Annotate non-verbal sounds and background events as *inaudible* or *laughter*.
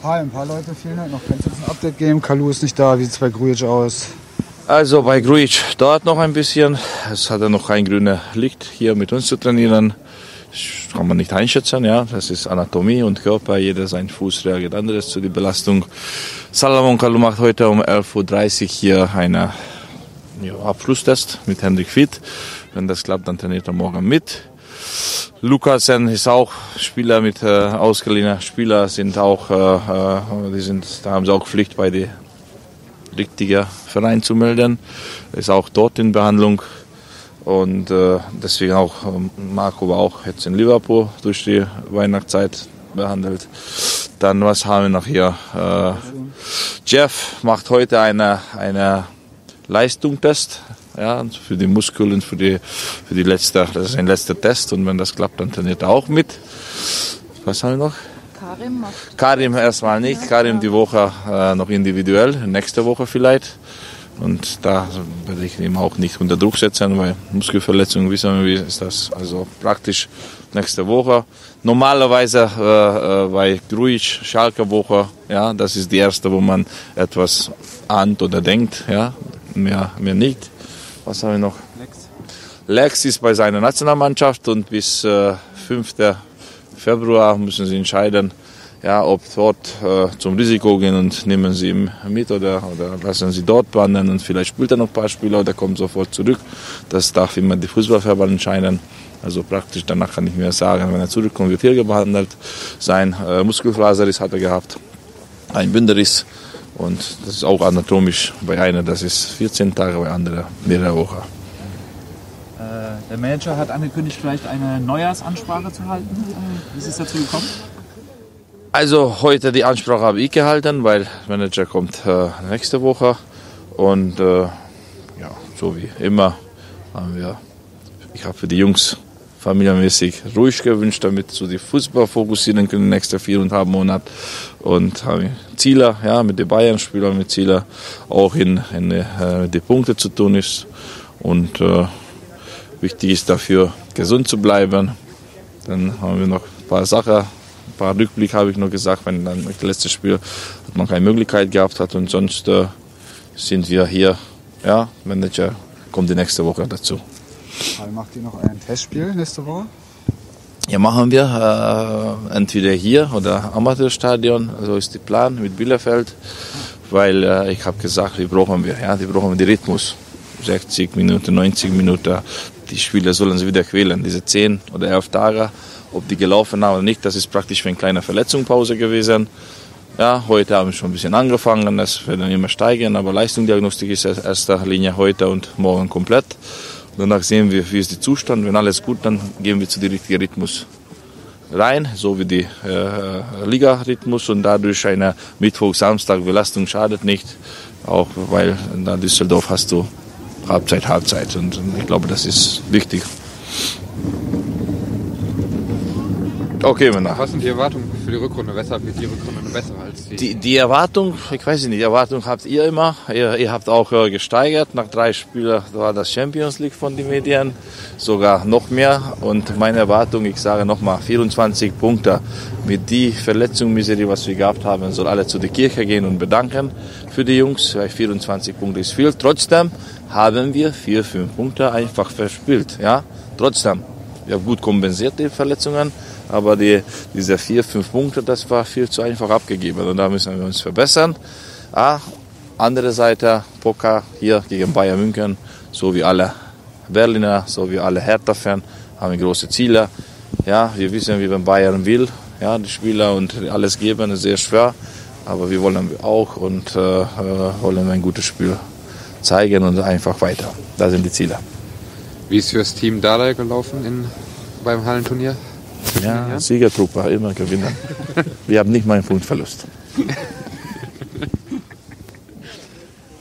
Hi, ein paar Leute fehlen halt noch. Kannst du uns ein Update geben? Kalu ist nicht da. Wie sieht es bei Grujic aus? Also bei Grujic dauert noch ein bisschen. Es hat er noch kein grüner Licht, hier mit uns zu trainieren. Das kann man nicht einschätzen, ja. Das ist Anatomie und Körper. Jeder sein Fuß reagiert anderes zu der Belastung. Salomon Kalu macht heute um 11.30 Uhr hier einen ja, Abschlusstest mit Hendrik Fitt. Wenn das klappt, dann trainiert er morgen mit. Lukasen ist auch Spieler mit äh, ausgeliehener Spieler sind auch, äh, die sind, da haben sie auch Pflicht bei die richtigen Verein zu melden. Ist auch dort in Behandlung und äh, deswegen auch Marco war auch jetzt in Liverpool durch die Weihnachtszeit behandelt. Dann was haben wir noch hier? Äh, Jeff macht heute eine eine Leistungstest ja, für die Muskeln, für die, für die letzte, das ist ein letzter Test und wenn das klappt, dann trainiert er auch mit. Was haben wir noch? Karim macht. Karim erstmal nicht, Karim die Woche äh, noch individuell, nächste Woche vielleicht. Und da werde ich ihn auch nicht unter Druck setzen, weil Muskelverletzungen wissen wir, wie ist das. Also praktisch nächste Woche. Normalerweise äh, äh bei Grujic, Schalke Woche, ja, das ist die erste, wo man etwas ahnt oder denkt, ja, mehr, mehr nicht. Was haben wir noch? Lex. Lex ist bei seiner Nationalmannschaft und bis äh, 5. Februar müssen sie entscheiden, ja, ob dort äh, zum Risiko gehen und nehmen sie ihn mit oder, oder lassen sie dort wandern und vielleicht spielt er noch ein paar Spiele oder kommt sofort zurück. Das darf immer die Fußballverband entscheiden. Also praktisch danach kann ich mir sagen, wenn er zurückkommt, wird hier behandelt sein. Äh, Muskelfaserriss hat er gehabt, ein Bünderriss und das ist auch anatomisch. Bei einer, das ist 14 Tage, bei anderen mehrere Wochen. Äh, der Manager hat angekündigt, vielleicht eine Neujahrsansprache zu halten. Äh, wie ist es dazu gekommen? Also heute die Ansprache habe ich gehalten, weil der Manager kommt äh, nächste Woche. Und äh, ja, so wie immer haben wir, ich habe für die Jungs familienmäßig ruhig gewünscht, damit sie die Fußball fokussieren können nächsten viereinhalb Monaten. Und habe Ziele, ja, mit den Bayern-Spielern, mit Ziele auch in, in äh, die Punkte zu tun ist. Und äh, wichtig ist dafür, gesund zu bleiben. Dann haben wir noch ein paar Sachen, ein paar Rückblick habe ich noch gesagt, wenn dann das letzte Spiel hat man keine Möglichkeit gehabt hat und sonst äh, sind wir hier. Ja, Manager kommt die nächste Woche dazu. Macht ihr noch ein Testspiel nächste Woche? Ja, machen wir äh, entweder hier oder Amateurstadion, so ist der Plan mit Bielefeld, weil äh, ich habe gesagt, die brauchen wir, ja, die brauchen wir den Rhythmus. 60 Minuten, 90 Minuten, die Spieler sollen sie wieder quälen, diese 10 oder 11 Tage, ob die gelaufen haben oder nicht, das ist praktisch wie eine kleine Verletzungspause gewesen. Ja, heute haben wir schon ein bisschen angefangen, das wird dann immer steigen, aber Leistungsdiagnostik ist erster Linie heute und morgen komplett. Danach sehen wir, wie ist der Zustand. Wenn alles gut, dann gehen wir zu dem richtigen Rhythmus rein, so wie die äh, Liga-Rhythmus und dadurch eine Mittwoch-Samstag-Belastung schadet nicht, auch weil in Düsseldorf hast du Halbzeit, Halbzeit und ich glaube, das ist wichtig. Okay, Männer. Was sind die Erwartungen für die Rückrunde? Weshalb wird die Rückrunde besser als die? Die, die Erwartung, ich weiß nicht, die Erwartung habt ihr immer. Ihr, ihr habt auch äh, gesteigert. Nach drei Spielen war das Champions League von den Medien. Sogar noch mehr. Und meine Erwartung, ich sage nochmal, 24 Punkte. Mit die Verletzung, Miserie, was wir gehabt haben, soll alle zu der Kirche gehen und bedanken für die Jungs. Weil 24 Punkte ist viel. Trotzdem haben wir vier, fünf Punkte einfach verspielt. Ja, trotzdem. Wir haben gut kompensiert die Verletzungen aber die, diese vier, fünf Punkte, das war viel zu einfach abgegeben. Und da müssen wir uns verbessern. Ah, andere Seite, Poker hier gegen Bayern München, so wie alle Berliner, so wie alle Hertha-Fans, haben große Ziele. Ja, wir wissen, wie man Bayern will. Ja, die Spieler und alles geben ist sehr schwer. Aber wir wollen auch und äh, äh wollen ein gutes Spiel zeigen und einfach weiter. Das sind die Ziele. Wie ist für das Team Dada gelaufen in, beim Hallenturnier? Ja, Siegertruppe, immer gewinnen. Wir haben nicht mal einen Punktverlust. *laughs*